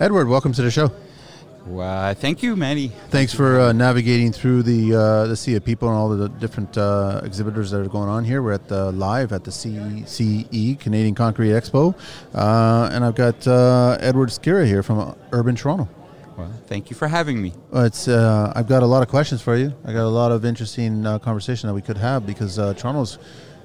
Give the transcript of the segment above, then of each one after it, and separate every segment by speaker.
Speaker 1: Edward, welcome to the show.
Speaker 2: Well, thank you, Manny.
Speaker 1: Thanks for uh, navigating through the uh, the sea of people and all the different uh, exhibitors that are going on here. We're at the live at the CCE Canadian Concrete Expo, uh, and I've got uh, Edward Skira here from Urban Toronto.
Speaker 2: Well, thank you for having me.
Speaker 1: Well, it's uh, I've got a lot of questions for you. I got a lot of interesting conversation that we could have because Toronto's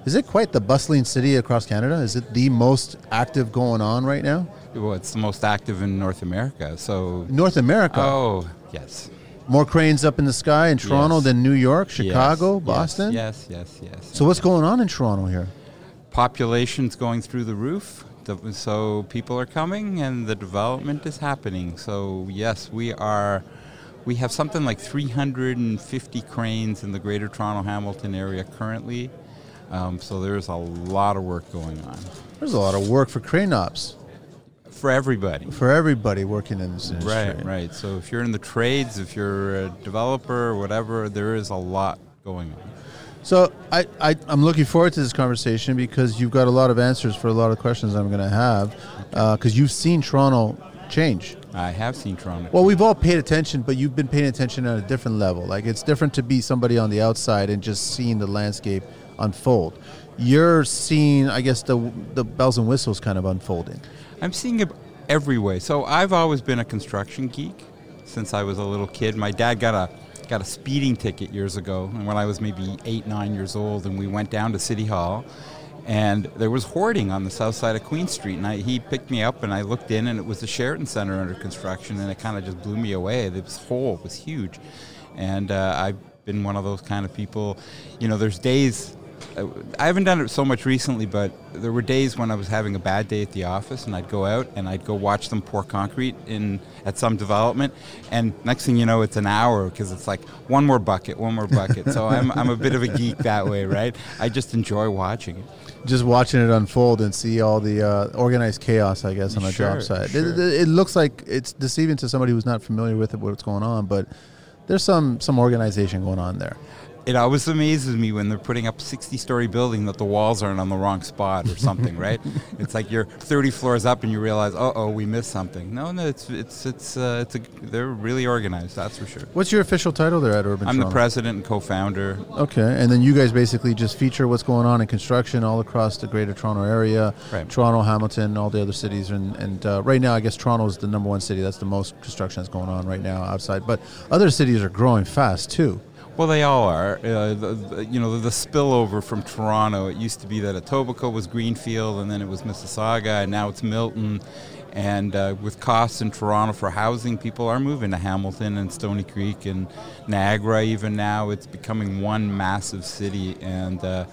Speaker 1: is it quite the bustling city across Canada? Is it the most active going on right now?
Speaker 2: Well, it's the most active in North America. So
Speaker 1: North America.
Speaker 2: Oh, yes.
Speaker 1: More cranes up in the sky in Toronto
Speaker 2: yes.
Speaker 1: than New York, Chicago,
Speaker 2: yes.
Speaker 1: Boston.
Speaker 2: Yes, yes, yes. yes
Speaker 1: so what's going on in Toronto here?
Speaker 2: Population's going through the roof. So people are coming and the development is happening. So yes, we are we have something like 350 cranes in the Greater Toronto Hamilton area currently. Um, so there's a lot of work going on.
Speaker 1: There's a lot of work for crane ops.
Speaker 2: For everybody.
Speaker 1: For everybody working in this industry.
Speaker 2: Right, right. So if you're in the trades, if you're a developer or whatever, there is a lot going on.
Speaker 1: So I, I, am looking forward to this conversation because you've got a lot of answers for a lot of questions I'm going to have because uh, you've seen Toronto change.
Speaker 2: I have seen Toronto.
Speaker 1: Well, we've all paid attention, but you've been paying attention at a different level. Like it's different to be somebody on the outside and just seeing the landscape unfold. You're seeing, I guess, the the bells and whistles kind of unfolding.
Speaker 2: I'm seeing it every way. So I've always been a construction geek since I was a little kid. My dad got a got a speeding ticket years ago, and when I was maybe eight, nine years old, and we went down to City Hall, and there was hoarding on the south side of Queen Street, and I, he picked me up, and I looked in, and it was the Sheraton Center under construction, and it kind of just blew me away. This hole was huge, and uh, I've been one of those kind of people. You know, there's days I haven't done it so much recently, but there were days when I was having a bad day at the office, and I'd go out and I'd go watch them pour concrete in at some development, and next thing you know, it's an hour because it's like one more bucket, one more bucket. so I'm I'm a bit of a geek that way, right? I just enjoy watching it.
Speaker 1: Just watching it unfold and see all the uh, organized chaos, I guess, on the
Speaker 2: sure,
Speaker 1: job site.
Speaker 2: Sure.
Speaker 1: It, it, it looks like it's deceiving to somebody who's not familiar with it, what's going on, but there's some some organization going on there
Speaker 2: it always amazes me when they're putting up a 60 story building that the walls aren't on the wrong spot or something, right? It's like you're 30 floors up and you realize, oh, oh, we missed something. No, no, it's it's it's uh, it's a, they're really organized, that's for sure.
Speaker 1: What's your official title there at Urban?
Speaker 2: I'm
Speaker 1: Toronto?
Speaker 2: the president and co-founder.
Speaker 1: Okay, and then you guys basically just feature what's going on in construction all across the Greater Toronto area,
Speaker 2: right.
Speaker 1: Toronto, Hamilton, all the other cities, and and uh, right now I guess Toronto is the number one city. That's the most construction that's going on right now outside, but other cities are growing fast too.
Speaker 2: Well, they all are. Uh, the, the, you know, the, the, spillover from Toronto. It used to be that Etobicoke was Greenfield, and then it was Mississauga, and now it's Milton. And uh, with costs in Toronto for housing, people are moving to Hamilton and Stoney Creek and Niagara. Even now, it's becoming one massive city. And uh,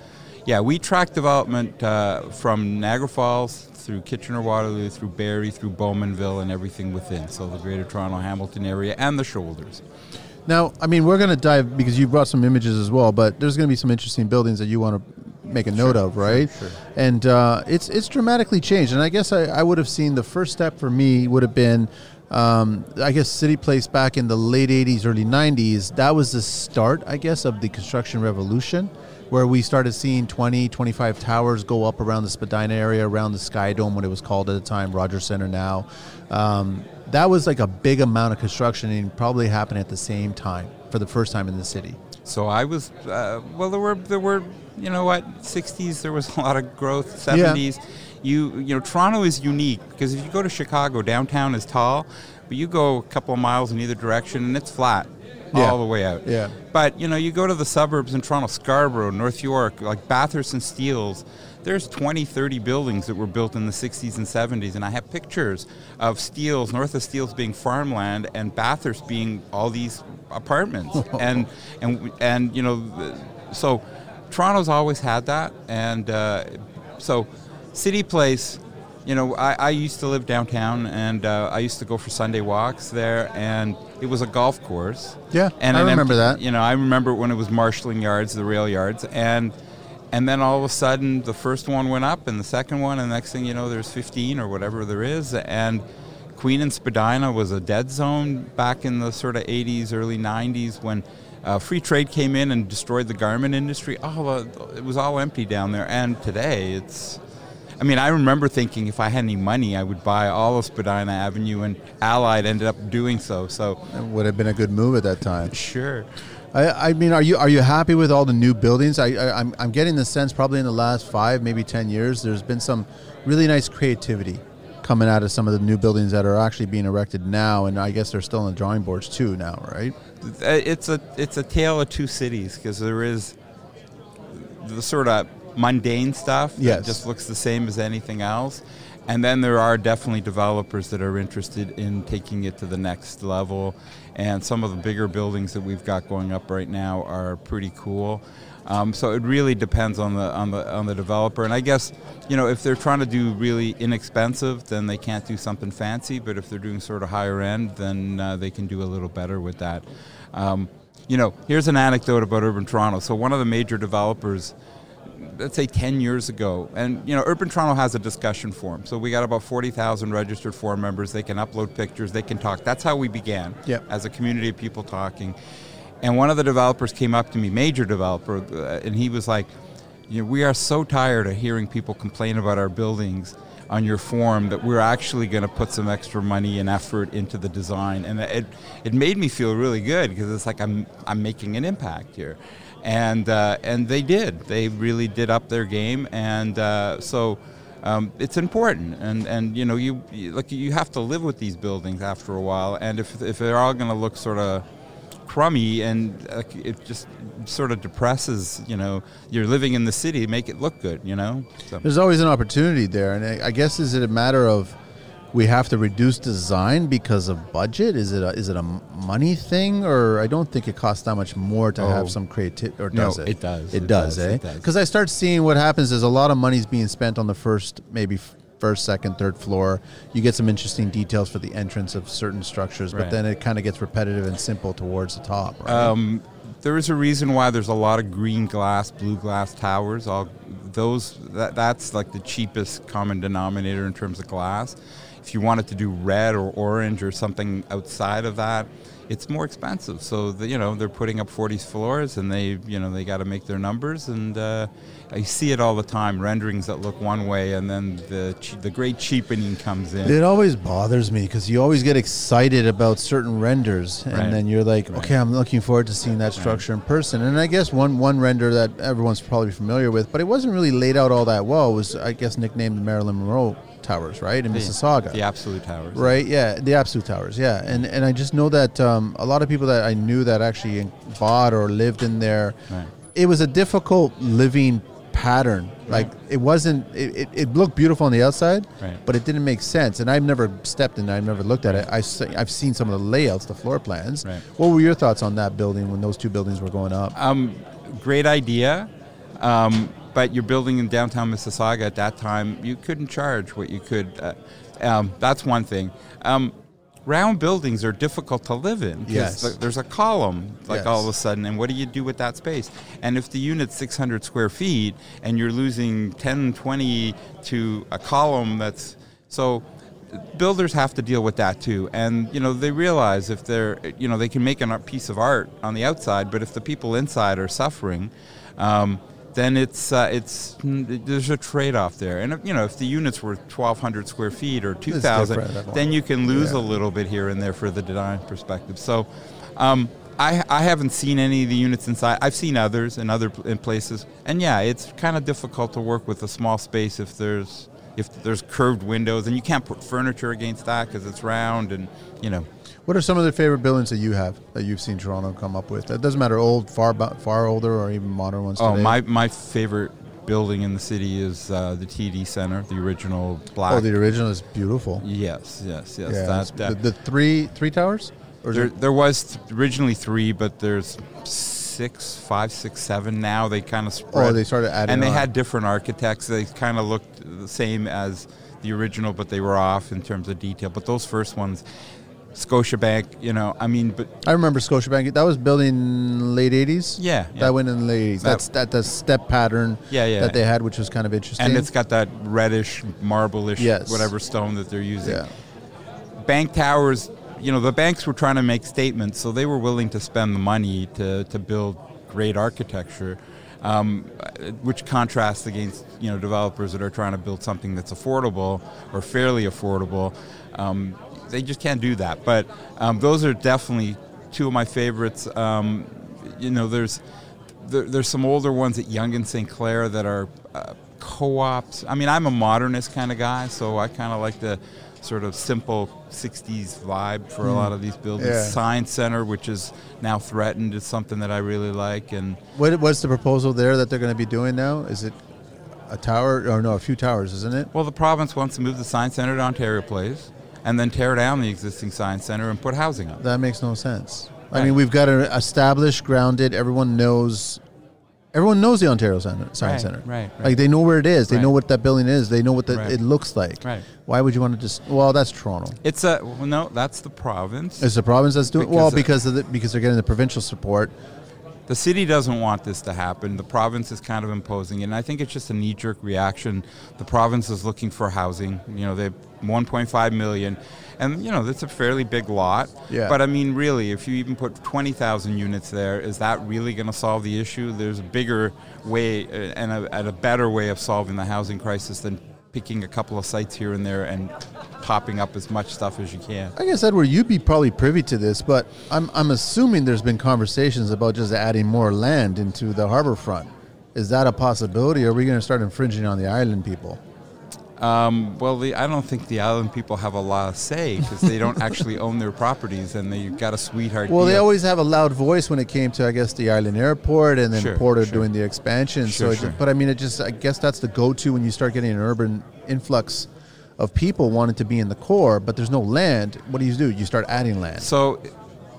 Speaker 2: yeah, we track development uh, from Niagara Falls through Kitchener Waterloo, through Barrie, through Bowmanville, and everything within. So the Greater Toronto Hamilton area and the shoulders.
Speaker 1: Now, I mean, we're going to dive because you brought some images as well, but there's going to be some interesting buildings that you want to make a note
Speaker 2: sure,
Speaker 1: of, right?
Speaker 2: Sure, sure.
Speaker 1: And uh, it's it's dramatically changed. And I guess I, I would have seen the first step for me would have been, um, I guess, City Place back in the late '80s, early '90s. That was the start, I guess, of the construction revolution. Where we started seeing 20, 25 towers go up around the Spadina area, around the Sky Dome, what it was called at the time, Rogers Center now. Um, that was like a big amount of construction and probably happened at the same time for the first time in the city.
Speaker 2: So I was uh, well. There were there were you know what 60s there was a lot of growth. 70s, yeah. you you know Toronto is unique because if you go to Chicago, downtown is tall, but you go a couple of miles in either direction and it's flat.
Speaker 1: Yeah.
Speaker 2: all the way out.
Speaker 1: Yeah.
Speaker 2: But you know, you go to the suburbs in Toronto, Scarborough, North York, like Bathurst and Steeles, there's 20, 30 buildings that were built in the 60s and 70s, and I have pictures of Steeles, north of Steeles being farmland, and Bathurst being all these apartments, and and and you know, so Toronto's always had that, and uh, so City Place. You know, I, I used to live downtown, and uh, I used to go for Sunday walks there, and it was a golf course.
Speaker 1: Yeah,
Speaker 2: and
Speaker 1: I remember
Speaker 2: empty,
Speaker 1: that.
Speaker 2: You know, I remember when it was marshalling yards, the rail yards, and and then all of a sudden, the first one went up, and the second one, and the next thing you know, there's 15 or whatever there is. And Queen and Spadina was a dead zone back in the sort of 80s, early 90s when uh, free trade came in and destroyed the garment industry. Oh, uh, it was all empty down there. And today, it's I mean, I remember thinking if I had any money, I would buy all of Spadina Avenue, and Allied ended up doing so. So
Speaker 1: It would have been a good move at that time.
Speaker 2: sure.
Speaker 1: I, I mean, are you are you happy with all the new buildings? I, I I'm I'm getting the sense probably in the last five, maybe ten years, there's been some really nice creativity coming out of some of the new buildings that are actually being erected now, and I guess they're still on the drawing boards too now, right?
Speaker 2: Uh, It's a it's a tale of two cities because there is the sort of mundane stuff that
Speaker 1: Yes.
Speaker 2: just looks the same as anything else, and then there are definitely developers that are interested in taking it to the next level. And some of the bigger buildings that we've got going up right now are pretty cool. Um, so it really depends on the on the on the developer. And I guess you know if they're trying to do really inexpensive, then they can't do something fancy. But if they're doing sort of higher end, then uh, they can do a little better with that. Um, you know, here's an anecdote about Urban Toronto. So one of the major developers let's say 10 years ago. And you know urban toronto has a discussion forum. So we got about 40000 registered forum members. They can upload pictures. They can talk. That's how we began
Speaker 1: Yep.
Speaker 2: as a community of people talking. And one of the developers came up to me major developer uh, and he was like you know, we are so tired of hearing people complain about our buildings on your forum that we're actually going to put some extra money and effort into the design. And it, it made me feel really good because it's like I'm, I'm making an impact here and uh, and they did. They really did up their game, and uh, so um, it's important. And and you know you, you like you have to live with these buildings after a while, and if if they're all going to look sort of crummy and uh, it just sort of depresses you know you're living in the city make it look good you know so.
Speaker 1: There's always an opportunity there, and I I guess is it a matter of we have to reduce design because of budget? Is it a, is it a money thing, or I don't think it costs that much more to
Speaker 2: Oh.
Speaker 1: have some creativity. Or
Speaker 2: No,
Speaker 1: does it?
Speaker 2: it does.
Speaker 1: It,
Speaker 2: It
Speaker 1: does,
Speaker 2: does.
Speaker 1: eh? Because I start seeing what happens is a lot of money's being spent on the first, maybe first, second, third floor. You get some interesting details for the entrance of certain structures, but
Speaker 2: Right.
Speaker 1: then it kind of gets repetitive and simple towards the top. Right?
Speaker 2: Um, there is a reason why there's a lot of green glass, blue glass towers. All those that, that's like the cheapest common denominator in terms of glass. If you wanted to do red or orange or something outside of that, it's more expensive. So the, you know they're putting up 40 floors and they you know they got to make their numbers and uh, I see it all the time renderings that look one way and then the che- the great cheapening comes in.
Speaker 1: It always bothers me because you always get excited about certain renders, and
Speaker 2: Right.
Speaker 1: then you're like,
Speaker 2: Right.
Speaker 1: okay, I'm looking forward to seeing that structure in person. And I guess one one render that everyone's probably familiar with, but it wasn't really laid out all that well, was I guess nicknamed the Marilyn Monroe Towers, right, in Mississauga.
Speaker 2: The absolute towers.
Speaker 1: Right, yeah, the Absolute Towers, yeah, and and I just know that um, a lot of people that I knew that actually bought or lived in there,
Speaker 2: Right.
Speaker 1: it was a difficult living pattern. Like it wasn't, it, it, it looked beautiful on the outside,
Speaker 2: Right.
Speaker 1: but it didn't make sense. And I've never stepped in, I've never looked at it. I I've seen some of the layouts, the floor plans.
Speaker 2: Right.
Speaker 1: What were your thoughts on that building when those two buildings were going up?
Speaker 2: Um, great idea, um, but you're building in downtown Mississauga at that time. You couldn't charge what you could. Uh, um, that's one thing. Um, round buildings are difficult to live in because
Speaker 1: Yes.
Speaker 2: there's a column like
Speaker 1: Yes.
Speaker 2: all of a sudden, and what do you do with that space? And if the unit's 600 square feet and you're losing 10, 20 to a column that's so builders have to deal with that too and you know they realize if they're you know they can make a piece of art on the outside but if the people inside are suffering um, then it's uh, it's mm, there's a trade-off there and if, you know if the units were 1200 square feet or 2000 then you can lose
Speaker 1: Yeah.
Speaker 2: a little bit here and there for the design perspective so um, I, I haven't seen any of the units inside. I've seen others in other in places, and yeah, it's kind of difficult to work with a small space if there's if there's curved windows, and you can't put furniture against that because it's round, and you know.
Speaker 1: What are some of the favorite buildings that you have that you've seen Toronto come up with? It doesn't matter, old, far, far older, or even modern ones.
Speaker 2: Oh,
Speaker 1: today.
Speaker 2: my my favorite building in the city is uh, the TD Center, the original black.
Speaker 1: Oh, the original is beautiful.
Speaker 2: yes, yes, yes.
Speaker 1: Yeah,
Speaker 2: that, that-
Speaker 1: the, the three three towers. Or
Speaker 2: There,
Speaker 1: it-
Speaker 2: there was th- originally three, but there's six, five, six, seven now. They kind of spread.
Speaker 1: oh, they started adding.
Speaker 2: and they
Speaker 1: on.
Speaker 2: had different architects. They kind of looked the same as the original, but they were off in terms of detail. But those first ones, Scotiabank, you know, I mean, but
Speaker 1: I remember Scotiabank. That was built in late '80s.
Speaker 2: yeah, yeah.
Speaker 1: That went in the late '80s. That's that the step pattern
Speaker 2: yeah, yeah.
Speaker 1: that they had, which was kind of interesting.
Speaker 2: and it's got that reddish, marble-ish,
Speaker 1: Yes.
Speaker 2: whatever stone that they're using.
Speaker 1: yeah,
Speaker 2: bank towers, you know, the banks were trying to make statements, so they were willing to spend the money to, to build great architecture. um, which contrasts against you know developers that are trying to build something that's affordable or fairly affordable. Um, they just can't do that. But um, those are definitely two of my favorites. Um, you know, there's there, there's some older ones at Yonge and St. Clair that are uh, co-ops. I mean, I'm a modernist kind of guy, so I kind of like the sort of simple 60s vibe for a lot of these buildings.
Speaker 1: Yeah.
Speaker 2: Science Center, which is now threatened, is something that I really like. And
Speaker 1: What, what's the proposal there that they're going to be doing now? Is it a tower or no, a few towers, isn't it?
Speaker 2: well, the province wants to move the Science Center to Ontario Place and then tear down the existing Science Center and put housing up.
Speaker 1: That makes no sense. I mean, we've got an established, grounded. Everyone knows. Everyone knows the Ontario Center, Science
Speaker 2: Right,
Speaker 1: Center.
Speaker 2: right, right.
Speaker 1: Like they know where it is. They
Speaker 2: Right.
Speaker 1: know what that building is. They know what the,
Speaker 2: Right.
Speaker 1: it looks like.
Speaker 2: Right.
Speaker 1: Why would you want to just? Well, that's Toronto.
Speaker 2: It's a well, no, that's the province.
Speaker 1: It's the province that's doing well
Speaker 2: Because,
Speaker 1: because of the, because they're getting the provincial support.
Speaker 2: The city doesn't want this to happen. The province is kind of imposing it, and I think it's just a knee-jerk reaction. The province is looking for housing. You know, they have 1.5 million, and you know that's a fairly big lot.
Speaker 1: Yeah.
Speaker 2: But I mean, really, if you even put 20,000 units there, is that really going to solve the issue? There's a bigger way uh, and a, and a better way of solving the housing crisis than picking a couple of sites here and there and popping up as much stuff as you can.
Speaker 1: I guess Edward, you'd be probably privy to this, but I'm I'm assuming there's been conversations about just adding more land into the harbor front. Is that a possibility? Or are we going to start infringing on the island people?
Speaker 2: Um, well, the, I don't think the island people have a lot of say because they don't actually own their properties and they've got a sweetheart.
Speaker 1: Well, they always have a loud voice when it came to, I guess, the island airport and then
Speaker 2: Sure,
Speaker 1: Porter
Speaker 2: sure.
Speaker 1: doing the expansion.
Speaker 2: Sure,
Speaker 1: so,
Speaker 2: sure.
Speaker 1: but I mean, it just, I guess that's the go-to when you start getting an urban influx of people wanting to be in the core, but there's no land. What do you do? You start adding land.
Speaker 2: So,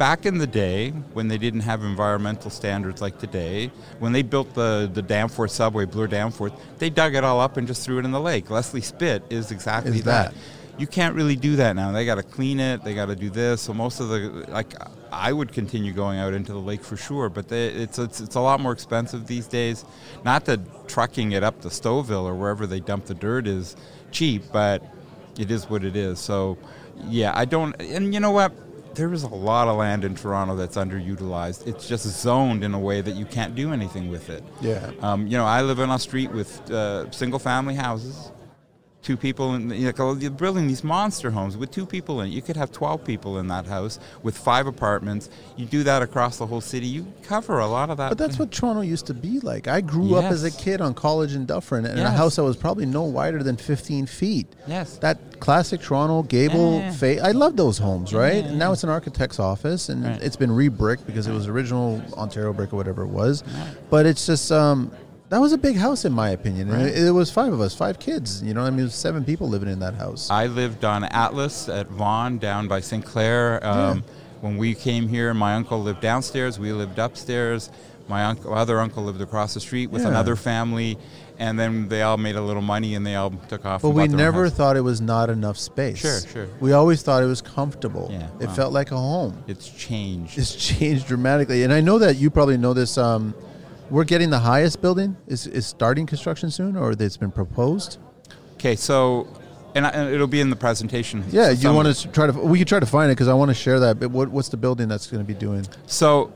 Speaker 2: back in the day when they didn't have environmental standards like today, when they built the, the Danforth subway, Bloor Danforth, they dug it all up and just threw it in the lake. Leslie Spit is exactly
Speaker 1: Is
Speaker 2: that.
Speaker 1: that.
Speaker 2: You can't really do that now. They got to clean it. They got to do this. So most of the like, I would continue going out into the lake for sure, but they, it's, it's it's a lot more expensive these days. Not that trucking it up to Stouffville or wherever they dump the dirt is cheap, but it is what it is. So, yeah, I don't. And you know what? There is a lot of land in Toronto that's underutilized. It's just zoned in a way that you can't do anything with it.
Speaker 1: Yeah.
Speaker 2: Um, you know, I live on a street with uh, single-family houses. Two people, in, you know, you're building these monster homes with two people in it. You could have 12 people in that house with five apartments. You do that across the whole city, you cover a lot of that.
Speaker 1: But that's what Toronto used to be like. I grew up as a kid on College in Dufferin in a house that was probably no wider than 15 feet.
Speaker 2: Yes.
Speaker 1: That classic Toronto gable
Speaker 2: Yeah.
Speaker 1: fa- I love those homes, right?
Speaker 2: Yeah.
Speaker 1: And now it's an architect's office and
Speaker 2: Right.
Speaker 1: it's been rebricked because it was original Ontario brick or whatever it was. But it's just um that was a big house in my opinion. And
Speaker 2: Right.
Speaker 1: it, it was five of us, five kids. You know, I mean, it was seven people living in that house.
Speaker 2: I lived on Atlas at Vaughan down by St. Clair. Um, When we came here, my uncle lived downstairs. We lived upstairs. My uncle, other uncle lived across the street with
Speaker 1: Yeah.
Speaker 2: another family, and then they all made a little money and they all took off.
Speaker 1: But we
Speaker 2: bought their own
Speaker 1: never thought it was not enough space.
Speaker 2: Sure, sure.
Speaker 1: We always thought it was comfortable.
Speaker 2: Yeah,
Speaker 1: It felt like a home.
Speaker 2: it's changed.
Speaker 1: It's changed dramatically, and I know that you probably know this. Um, we're getting the highest building is is starting construction soon, or it's been proposed.
Speaker 2: Okay, so and, I, and it'll be in the presentation.
Speaker 1: Yeah,
Speaker 2: So
Speaker 1: you want to try to? We could try to find it because I want to share that. But what, what's the building that's going to be doing?
Speaker 2: So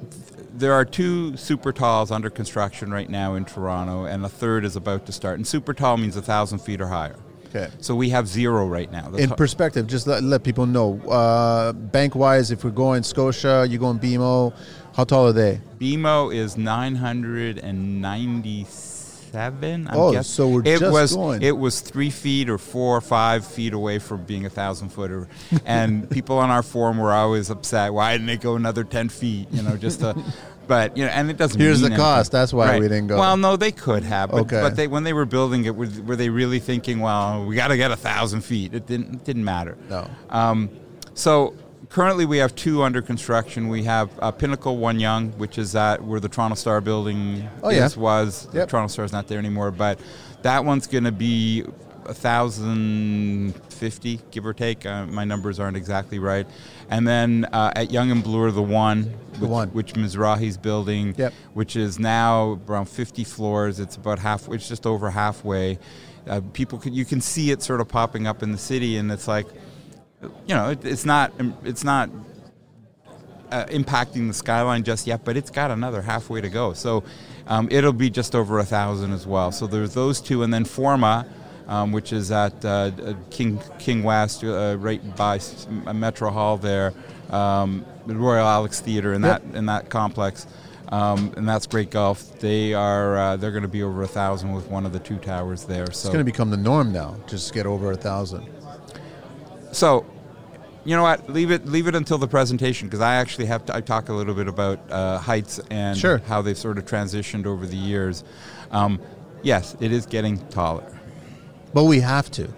Speaker 2: th- there are two super talls under construction right now in Toronto, and a third is about to start. And super tall means a thousand feet or higher.
Speaker 1: Okay.
Speaker 2: So we have zero right now. The
Speaker 1: In
Speaker 2: ta-
Speaker 1: perspective, just let, let people know. Uh, bank wise, if we're going Scotia, you're going BMO. How tall are they?
Speaker 2: BMO is 997. I'm
Speaker 1: Oh,
Speaker 2: guess-
Speaker 1: so we're
Speaker 2: it
Speaker 1: just
Speaker 2: was,
Speaker 1: going.
Speaker 2: It was three feet or four or five feet away from being a thousand footer, and people on our forum were always upset. Why didn't they go another ten feet? You know, just to. But you know, and it doesn't.
Speaker 1: Here's the cost,
Speaker 2: anything.
Speaker 1: that's why we didn't go.
Speaker 2: Well, no, they could have. But,
Speaker 1: Okay.
Speaker 2: but they when they were building it, were, were they really thinking, well, we got to get a thousand feet? It didn't. It didn't matter.
Speaker 1: No.
Speaker 2: Um, so currently we have two under construction. We have uh, Pinnacle One Yonge, which is at where the Toronto Star building
Speaker 1: Oh, yeah.
Speaker 2: is, was. The Toronto Star is not there anymore, but that one's going to be a thousand fifty, give or take. Uh, my numbers aren't exactly right. And then uh, at Yonge and Bloor, the one, which,
Speaker 1: one.
Speaker 2: which Mizrahi's building,
Speaker 1: Yep.
Speaker 2: which is now around 50 floors. It's about half. It's just over halfway. Uh, people, can, you can see it sort of popping up in the city, and it's like, you know, it, it's not, it's not uh, impacting the skyline just yet, but it's got another halfway to go. So um, it'll be just over a thousand as well. So there's those two, and then Forma. Um, which is at uh, King King West, uh, right by Metro Hall there, um, the Royal Alex Theater in
Speaker 1: Yep.
Speaker 2: that in that complex, um, and that's Great Gulf. They are uh, they're going to be over a thousand with one of the two towers there. So
Speaker 1: It's going to become the norm now. Just get over a thousand.
Speaker 2: so, you know what? Leave it leave it until the presentation because I actually have to. I talk a little bit about uh, heights and
Speaker 1: Sure.
Speaker 2: how they've sort of transitioned over the years. Um, yes, it is getting taller.
Speaker 1: But we have to,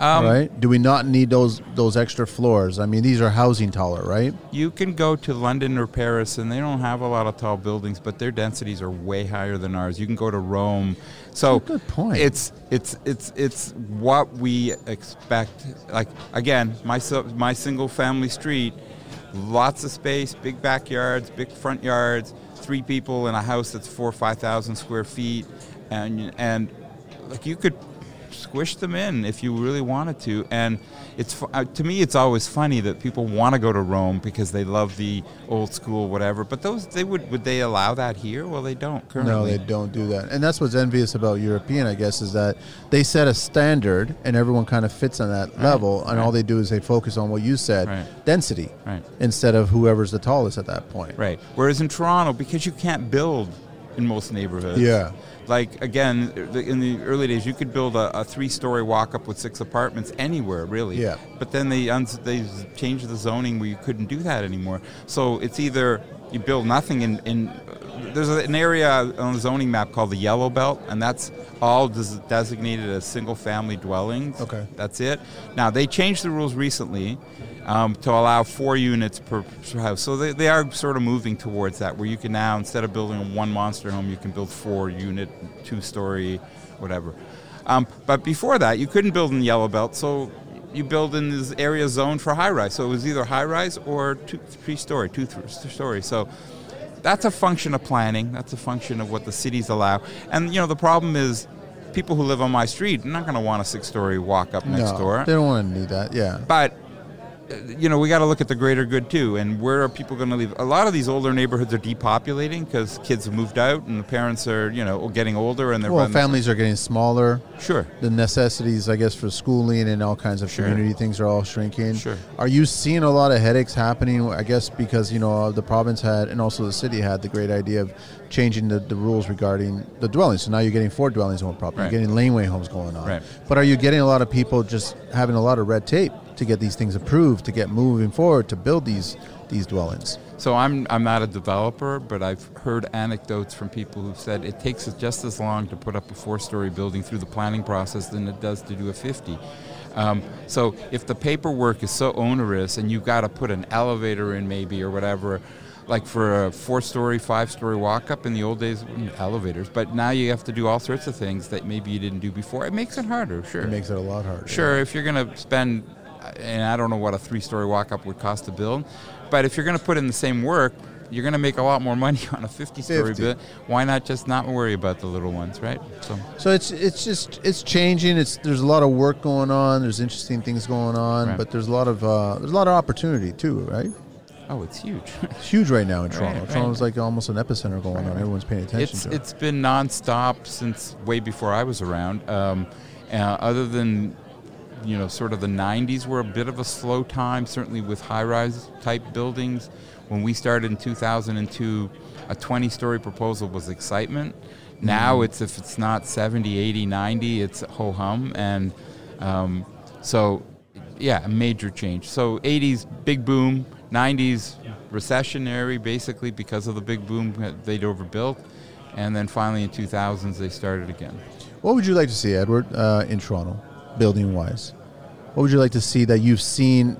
Speaker 2: Um,
Speaker 1: right? Do we not need those those extra floors? I mean, these are housing taller, right?
Speaker 2: You can go to London or Paris, and they don't have a lot of tall buildings, but their densities are way higher than ours. You can go to Rome, so
Speaker 1: good point.
Speaker 2: It's it's it's it's what we expect. Like again, my my single family street, lots of space, big backyards, big front yards, three people in a house that's four or five thousand square feet, and and like you could squish them in if you really wanted to. And it's uh, to me, it's always funny that people want to go to Rome because they love the old school, whatever. But those they would would they allow that here? Well, they don't currently.
Speaker 1: No, they don't do that. And that's what's envious about European, I guess, is that they set a standard and everyone kind of fits on that level. And all they do is they focus on what you said
Speaker 2: Right.
Speaker 1: density
Speaker 2: Right.
Speaker 1: instead of whoever's the tallest at that point.
Speaker 2: Right. Whereas in Toronto, because you can't build in most neighborhoods.
Speaker 1: Yeah.
Speaker 2: Like again, in the early days, you could build a, a three-story walk-up with six apartments anywhere, really.
Speaker 1: Yeah.
Speaker 2: But then they they changed the zoning where you couldn't do that anymore. So it's either you build nothing in. in there's an area on the zoning map called the Yellow Belt, and that's all des- designated as single-family dwellings.
Speaker 1: Okay.
Speaker 2: That's it. Now they changed the rules recently um, to allow four units per house. So they, they are sort of moving towards that, where you can now instead of building one monster home, you can build four unit, two story, whatever. Um, but before that, you couldn't build in the yellow belt, so you build in this area zoned for high rise. So it was either high rise or two, three story, two th- story. So that's a function of planning. That's a function of what the cities allow. And you know the problem is. People who live on my street are not going to want a six-story walk-up next
Speaker 1: no,
Speaker 2: door.
Speaker 1: They don't want to do that. Yeah.
Speaker 2: But you know, we got to look at the greater good too. And where are people going to live? A lot of these older neighborhoods are depopulating because kids have moved out and the parents are, you know, getting older and they're
Speaker 1: Well, families are getting smaller.
Speaker 2: Sure.
Speaker 1: The necessities, I guess, for schooling and all kinds of
Speaker 2: Sure.
Speaker 1: community things are all shrinking.
Speaker 2: Sure.
Speaker 1: Are you seeing a lot of headaches happening? I guess because you know the province had and also the city had the great idea of changing the, the rules regarding the dwellings. So now you're getting four dwellings on one property.
Speaker 2: Right.
Speaker 1: You're getting laneway homes going on.
Speaker 2: Right.
Speaker 1: But are you getting a lot of people just having a lot of red tape to get these things approved, to get moving forward, to build these these dwellings?
Speaker 2: So I'm I'm not a developer, but I've heard anecdotes from people who've said it takes just as long to put up a four-story building through the planning process than it does to do a 50. Um, so if the paperwork is so onerous and you've got to put an elevator in maybe or whatever, like for a four-story, five-story walk-up in the old days, mm, elevators, but now you have to do all sorts of things that maybe you didn't do before. It makes it harder, sure.
Speaker 1: It makes it a lot harder.
Speaker 2: Sure, if you're going to spend, and I don't know what a three-story walk-up would cost to build, but if you're going to put in the same work, you're going to make a lot more money on a 50-story
Speaker 1: 50.
Speaker 2: build. Why not just not worry about the little ones, right? So
Speaker 1: So it's it's just it's changing. It's there's a lot of work going on. There's interesting things going on,
Speaker 2: Right.
Speaker 1: but there's a lot of uh, there's a lot of opportunity too, right?
Speaker 2: Oh, it's huge.
Speaker 1: It's huge right now in Toronto.
Speaker 2: right.
Speaker 1: Toronto's like almost an epicenter going on. Everyone's paying attention
Speaker 2: it's
Speaker 1: to it.
Speaker 2: it's been nonstop since way before I was around. Um, uh, other than you know, sort of the 90s were a bit of a slow time, certainly with high-rise type buildings. When we started in 2002, a 20-story proposal was excitement. Now it's if it's not 70, 80, 90, it's ho hum, and um, so yeah, a major change. So 80s big boom, 90s recessionary basically because of the big boom that they'd overbuilt, and then finally in 2000s they started again.
Speaker 1: What would you like to see, Edward, uh, in Toronto, building wise? What would you like to see that you've seen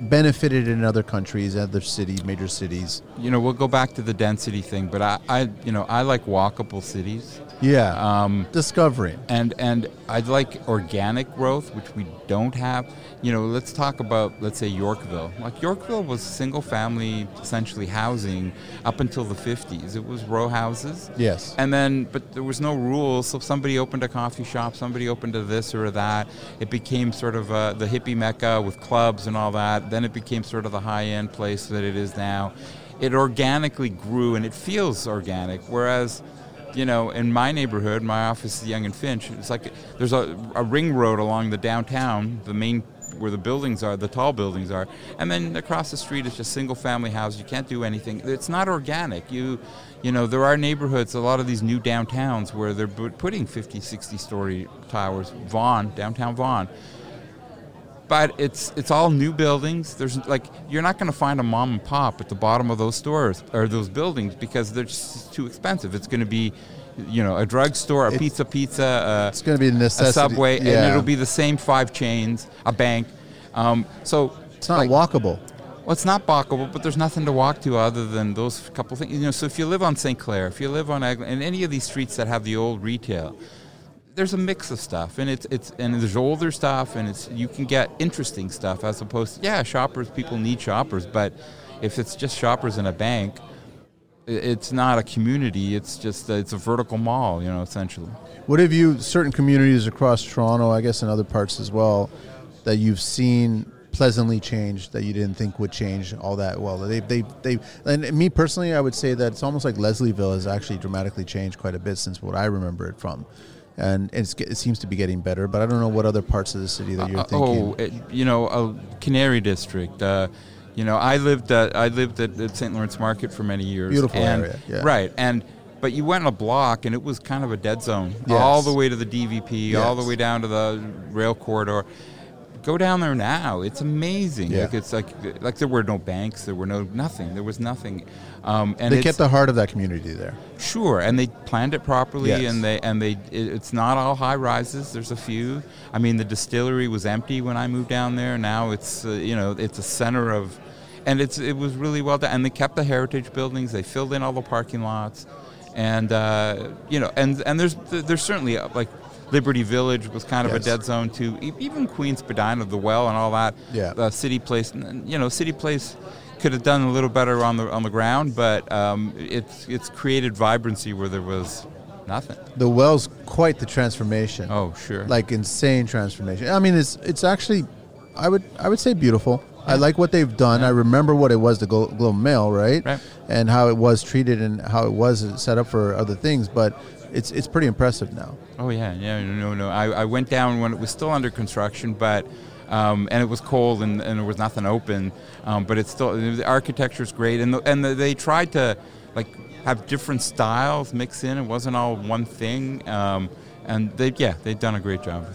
Speaker 1: benefited in other countries, other cities, major cities?
Speaker 2: You know, we'll go back to the density thing, but I, I you know, I like walkable cities.
Speaker 1: Yeah,
Speaker 2: Um,
Speaker 1: discovering.
Speaker 2: and and I'd like organic growth, which we don't have. You know, let's talk about let's say Yorkville. Like Yorkville was single family, essentially housing up until the 50s. It was row houses.
Speaker 1: Yes.
Speaker 2: And then, but there was no rules. So somebody opened a coffee shop, somebody opened a this or that. It became sort of uh, the hippie mecca with clubs and all that. Then it became sort of the high end place that it is now. It organically grew and it feels organic, whereas you know, in my neighborhood, my office is Yonge and Finch. It's like there's a, a ring road along the downtown, the main where the buildings are, the tall buildings are, and then across the street is just single family houses. You can't do anything. It's not organic. You, you know, there are neighborhoods, a lot of these new downtowns where they're putting 50, 60 story towers. Vaughan, downtown Vaughan. But it's it's all new buildings. There's like you're not going to find a mom and pop at the bottom of those stores or those buildings because they're just too expensive. It's going to be you know, a drugstore, a
Speaker 1: It-
Speaker 2: pizza pizza, uh,
Speaker 1: It's going to be a
Speaker 2: a subway,
Speaker 1: yeah.
Speaker 2: and it'll be the same five chains, a bank. Um, so
Speaker 1: It's not
Speaker 2: like,
Speaker 1: walkable.
Speaker 2: well, it's not walkable, but there's nothing to walk to other than those couple things. You know, so if you live on St. Clair, if you live on Ag- in any of these streets that have the old retail, there's a mix of stuff, and it's it's and there's older stuff, and it's you can get interesting stuff as opposed to yeah, shoppers. People need shoppers, but if it's just shoppers in a bank, it's not a community. It's just it's a vertical mall, you know, essentially.
Speaker 1: What have you, certain communities across Toronto, I guess in other parts as well, that you've seen pleasantly change that you didn't think would change all that well? They, they, they, and me personally, I would say that it's almost like Leslieville has actually dramatically changed quite a bit since what I remember it from. And it's, it seems to be getting better, but I don't know what other parts of the city that you're
Speaker 2: Uh,
Speaker 1: thinking.
Speaker 2: Oh, it, you know, a Canary District. Uh, you know, I lived at, I lived at, at St. Lawrence Market for many years.
Speaker 1: Beautiful
Speaker 2: and-
Speaker 1: area, yeah.
Speaker 2: Right, and but you went a block and it was kind of a dead zone,
Speaker 1: Yes.
Speaker 2: all the way to the DVP, all the way down to the rail corridor. Go down there now; it's amazing.
Speaker 1: Yeah.
Speaker 2: Like it's like like there were no banks, there were no nothing, there was nothing. Um, and
Speaker 1: they kept the heart of that community there.
Speaker 2: Sure, and they planned it properly,
Speaker 1: Yes.
Speaker 2: and they and they it, it's not all high rises. There's a few. I mean, the distillery was empty when I moved down there. Now it's uh, you know it's a center of, and it's it was really well done. And they kept the heritage buildings. They filled in all the parking lots, and uh, you know and and there's there's certainly uh, like. Liberty Village was kind of
Speaker 1: Yes.
Speaker 2: a dead zone too. Even Queens Spadina, the well, and all that.
Speaker 1: Yeah.
Speaker 2: Uh, City Place, you know, City Place could have done a little better on the on the ground, but um, it's it's created vibrancy where there was nothing.
Speaker 1: The well's quite the transformation.
Speaker 2: Oh, sure.
Speaker 1: like insane transformation. I mean, it's it's actually, I would I would say beautiful. I like what they've done. I remember what it was the Glo- Globe Mail, right?
Speaker 2: Right.
Speaker 1: And how it was treated and how it was set up for other things. But it's it's pretty impressive now.
Speaker 2: Oh yeah, yeah, no, no. I, I went down when it was still under construction, but. Um, and it was cold and, and there was nothing open, um, but it's still the architecture is great, and the, and the, they tried to like have different styles mix in. It wasn't all one thing, um, and they yeah they've done a great job.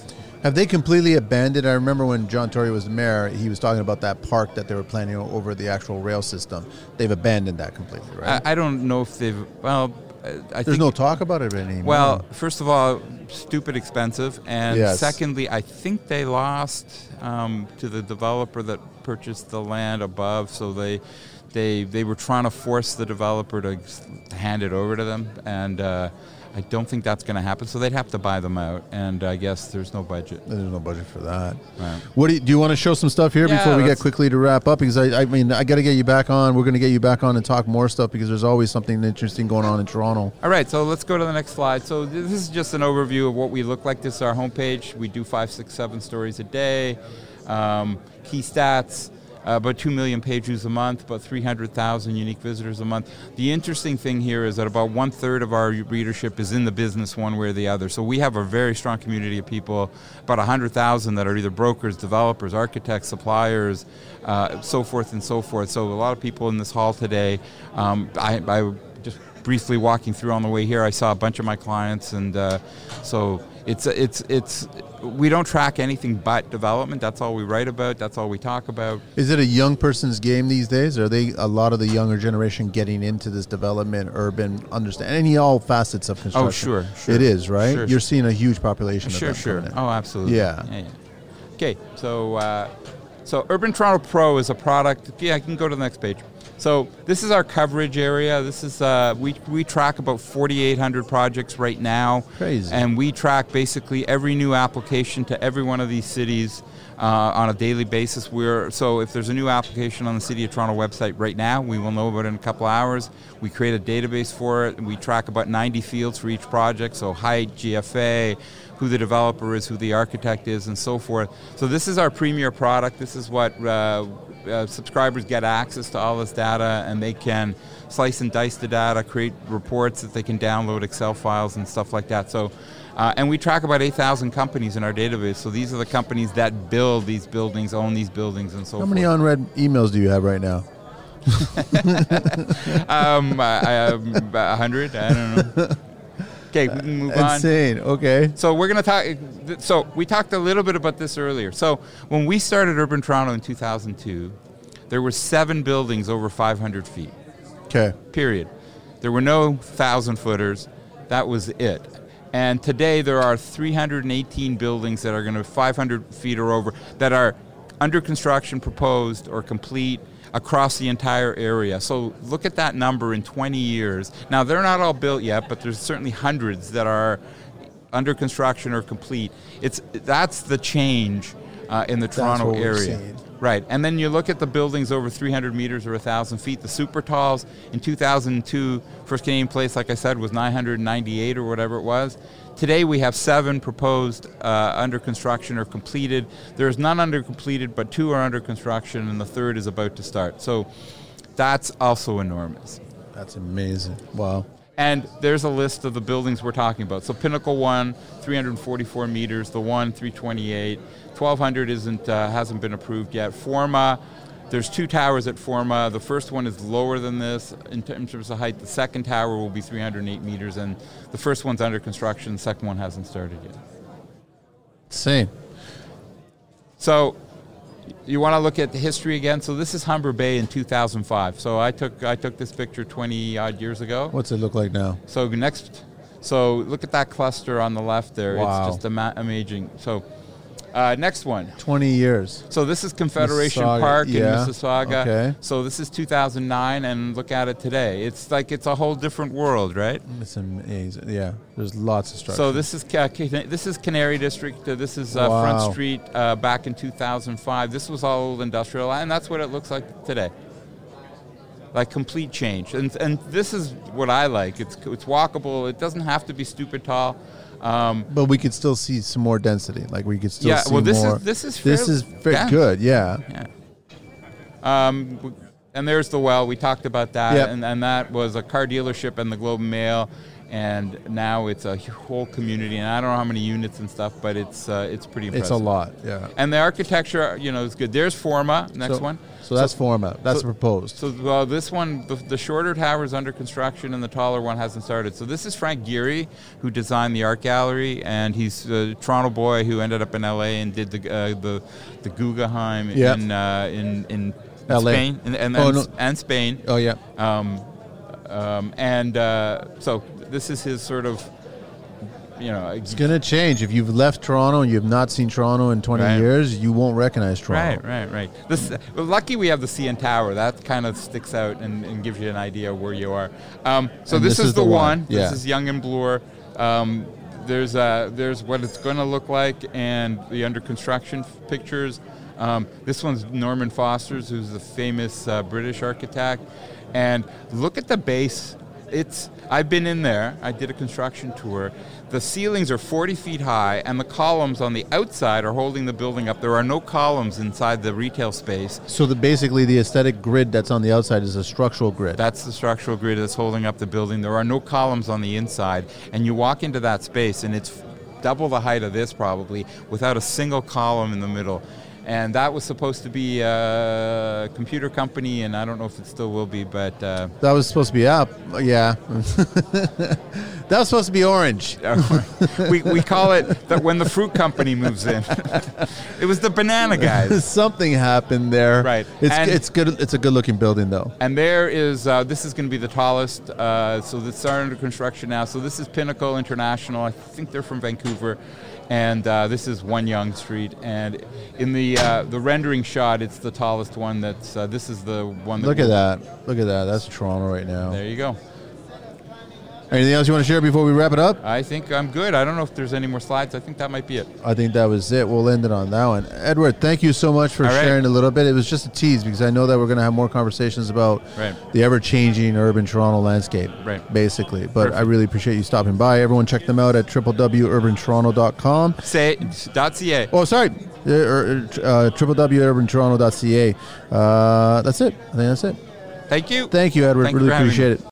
Speaker 1: Have they completely abandoned? I remember when John Tory was the mayor, he was talking about that park that they were planning over the actual rail system. They've abandoned that completely, right?
Speaker 2: I, I don't know if they've well. I
Speaker 1: There's
Speaker 2: think
Speaker 1: no talk about it anymore.
Speaker 2: Well, first of all, stupid expensive, and
Speaker 1: Yes.
Speaker 2: secondly, I think they lost um, to the developer that purchased the land above, so they they they were trying to force the developer to, to hand it over to them, and uh, I don't think that's going to happen. So they'd have to buy them out, and I guess there's no budget.
Speaker 1: there's no budget for that.
Speaker 2: Right.
Speaker 1: What do you, do you want to show some stuff here
Speaker 2: Yeah,
Speaker 1: before we get quickly to wrap up? Because I, I mean, I got to get you back on. We're going to get you back on and talk more stuff because there's always something interesting going on in Toronto.
Speaker 2: All right, so let's go to the next slide. So this is just an overview of what we look like. This is our homepage. We do five, six, seven stories a day. Um, key stats. Uh, about 2 million page views a month, about 300,000 unique visitors a month. The interesting thing here is that about one third of our readership is in the business one way or the other. So we have a very strong community of people, about 100,000 that are either brokers, developers, architects, suppliers, uh, so forth and so forth. So a lot of people in this hall today. Um, I, I just briefly walking through on the way here, I saw a bunch of my clients, and uh, so it's it's it's we don't track anything but development. That's all we write about. That's all we talk about.
Speaker 1: Is it a young person's game these days? Are they a lot of the younger generation getting into this development, urban, understand any all facets of construction?
Speaker 2: Oh, sure, sure.
Speaker 1: It is right.
Speaker 2: Sure,
Speaker 1: You're
Speaker 2: sure.
Speaker 1: seeing a huge population. of
Speaker 2: Sure, sure. Oh, absolutely.
Speaker 1: Yeah.
Speaker 2: yeah. Okay, so uh, so Urban Toronto Pro is a product. Yeah, I can go to the next page. So this is our coverage area. This is uh, we we track about 4,800 projects right now.
Speaker 1: Crazy.
Speaker 2: And we track basically every new application to every one of these cities. Uh, on a daily basis, we're so if there's a new application on the City of Toronto website right now, we will know about it in a couple hours. We create a database for it, and we track about 90 fields for each project. So height, GFA, who the developer is, who the architect is, and so forth. So this is our premier product. This is what uh, uh, subscribers get access to all this data, and they can slice and dice the data, create reports that they can download, Excel files, and stuff like that. So. Uh, and we track about 8,000 companies in our database. So these are the companies that build these buildings, own these buildings, and so
Speaker 1: How
Speaker 2: forth.
Speaker 1: many unread emails do you have right now?
Speaker 2: um, uh, um, about 100? I don't know. Okay, we can move on.
Speaker 1: Insane. Okay.
Speaker 2: So we're going to talk. So we talked a little bit about this earlier. So when we started Urban Toronto in 2002, there were seven buildings over 500 feet.
Speaker 1: Okay.
Speaker 2: Period. There were no thousand footers. That was it. And today there are 318 buildings that are going to 500 feet or over that are under construction, proposed, or complete across the entire area. So look at that number in 20 years. Now they're not all built yet, but there's certainly hundreds that are under construction or complete. It's that's the change uh, in the Toronto
Speaker 1: what we're
Speaker 2: area.
Speaker 1: seeing.
Speaker 2: Right, and then you look at the buildings over 300 meters or 1,000 feet. The super talls in 2002, First Canadian Place, like I said, was 998 or whatever it was. Today we have seven proposed uh, under construction or completed. There's none under completed, but two are under construction, and the third is about to start. So that's also enormous.
Speaker 1: That's amazing. Wow.
Speaker 2: And there's a list of the buildings we're talking about. So Pinnacle One, 344 meters. The one, 328. 1200 isn't uh, hasn't been approved yet. Forma, there's two towers at Forma. The first one is lower than this in terms of height. The second tower will be 308 meters, and the first one's under construction. The second one hasn't started yet.
Speaker 1: Insane.
Speaker 2: So you want to look at the history again. So this is Humber Bay in 2005. So I took I took this picture 20 odd years ago.
Speaker 1: What's it look like now?
Speaker 2: So next, so look at that cluster on the left there.
Speaker 1: Wow.
Speaker 2: It's just ama- amazing. So uh, next one.
Speaker 1: 20 years.
Speaker 2: So this is Confederation
Speaker 1: Mississauga,
Speaker 2: Park
Speaker 1: yeah,
Speaker 2: in Mississauga.
Speaker 1: okay.
Speaker 2: So this is 2009, and look at it today. It's like it's a whole different world, right?
Speaker 1: It's amazing. Yeah. There's lots of structure.
Speaker 2: So this is Ca- this is Canary District. Uh, this is uh,
Speaker 1: Wow.
Speaker 2: Front Street uh, back in 2005. This was all industrial, and that's what it looks like today. Like complete change, and and this is what I like. It's it's walkable. It doesn't have to be stupid tall. Um,
Speaker 1: but we could still see some more density. Like we could still see more
Speaker 2: Yeah,
Speaker 1: see
Speaker 2: well, this is- this is
Speaker 1: this is very
Speaker 2: dense.
Speaker 1: good. Yeah.
Speaker 2: Yeah. Um, and there's the well. We talked about that,
Speaker 1: Yep.
Speaker 2: and, and that was a car dealership and the Globe and Mail, and now it's a whole community. And I don't know how many units and stuff, but it's uh, it's pretty impressive.
Speaker 1: It's a lot. Yeah.
Speaker 2: And the architecture, you know, is good. There's Forma, next
Speaker 1: so,
Speaker 2: one.
Speaker 1: So that's Forma. That's
Speaker 2: so-
Speaker 1: proposed.
Speaker 2: So well, this one, the, the shorter tower is under construction, and the taller one hasn't started. So this is Frank Gehry, who designed the art gallery, and he's a Toronto boy who ended up in L.A. and did the uh, the the Guggenheim
Speaker 1: Yeah.
Speaker 2: in uh, in in
Speaker 1: LA.
Speaker 2: Spain and and,
Speaker 1: Oh, no.
Speaker 2: and Spain.
Speaker 1: oh yeah.
Speaker 2: Um, um, and uh, so this is his sort of, you know,
Speaker 1: It's gonna change. If you've left Toronto and you have not seen Toronto in 20
Speaker 2: Right.
Speaker 1: years, you won't recognize Toronto.
Speaker 2: Right, right, right. This, well, lucky we have the CN Tower. That kind of sticks out and, and gives you an idea of where you are. Um, so
Speaker 1: And
Speaker 2: this, is, the, one.
Speaker 1: yeah.
Speaker 2: This is Yonge and Bloor. Um, there's uh, there's what it's going to look like and the under construction f- pictures. Um, this one's Norman Foster's, who's the famous uh, British architect. And look at the base. It's I've been in there. I did a construction tour. The ceilings are 40 feet high, and the columns on the outside are holding the building up. There are no columns inside the retail space.
Speaker 1: So the basically the aesthetic grid that's on the outside is a structural grid.
Speaker 2: That's the structural grid that's holding up the building. There are no columns on the inside, and you walk into that space, and it's double the height of this probably, without a single column in the middle. And that was supposed to be a computer company, and I don't know if it still will be, but uh,
Speaker 1: that was supposed to be up. Yeah. that was supposed to be orange.
Speaker 2: we, we call it that when the fruit company moves in. it was the banana guys.
Speaker 1: Something happened there.
Speaker 2: Right.
Speaker 1: It's
Speaker 2: And-
Speaker 1: it's good. It's a good looking building though.
Speaker 2: And there is, uh, this is going to be the tallest, uh, so it's under construction now. So this is Pinnacle International. I think they're from Vancouver. And uh, this is One Yonge Street. And in the uh, the rendering shot, it's the tallest one. That's uh, this is the one. That
Speaker 1: Look at that. Look at that. That's Toronto right now.
Speaker 2: There you go.
Speaker 1: Anything else you want to share before we wrap it up?
Speaker 2: I think I'm good. I don't know if there's any more slides. I think that might be it.
Speaker 1: I think that was it. We'll end it on that one. Edward, thank you so much for
Speaker 2: right.
Speaker 1: sharing a little bit. It was just a tease because I know that we're going to have more conversations about
Speaker 2: Right.
Speaker 1: the ever changing urban Toronto landscape,
Speaker 2: Right.
Speaker 1: basically. But I really appreciate you stopping by. Everyone, check them out at www.urbantoronto.com.
Speaker 2: Say dot .ca.
Speaker 1: Oh, sorry. uh, uh, www.urbantoronto.ca. Uh, that's it. I think that's it.
Speaker 2: Thank you.
Speaker 1: Thank you, Edward.
Speaker 2: Thank
Speaker 1: really
Speaker 2: having
Speaker 1: appreciate it.